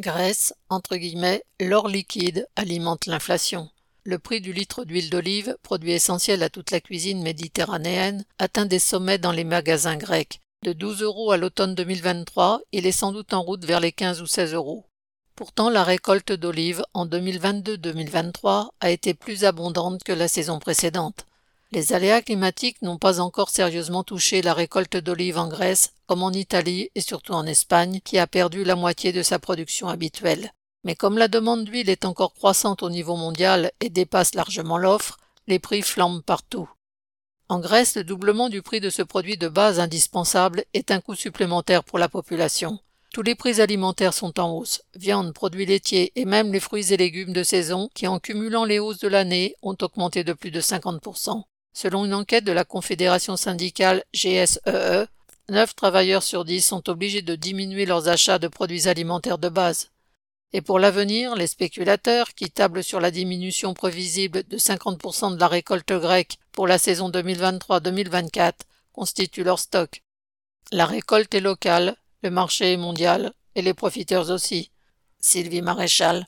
Grèce, entre guillemets, l'or liquide alimente l'inflation. Le prix du litre d'huile d'olive, produit essentiel à toute la cuisine méditerranéenne, atteint des sommets dans les magasins grecs. De 12 euros à l'automne 2023, il est sans doute en route vers les 15 ou 16 euros. Pourtant, la récolte d'olives en 2022-2023 a été plus abondante que la saison précédente. Les aléas climatiques n'ont pas encore sérieusement touché la récolte d'olives en Grèce, comme en Italie et surtout en Espagne, qui a perdu la moitié de sa production habituelle. Mais comme la demande d'huile est encore croissante au niveau mondial et dépasse largement l'offre, les prix flambent partout. En Grèce, le doublement du prix de ce produit de base indispensable est un coût supplémentaire pour la population. Tous les prix alimentaires sont en hausse, viande, produits laitiers et même les fruits et légumes de saison qui, en cumulant les hausses de l'année, ont augmenté de plus de 50%. Selon une enquête de la Confédération syndicale GSEE, 9 travailleurs sur 10 sont obligés de diminuer leurs achats de produits alimentaires de base. Et pour l'avenir, les spéculateurs, qui tablent sur la diminution prévisible de 50% de la récolte grecque pour la saison 2023-2024, constituent leur stock. La récolte est locale, le marché est mondial, et les profiteurs aussi. Sylvie Maréchal.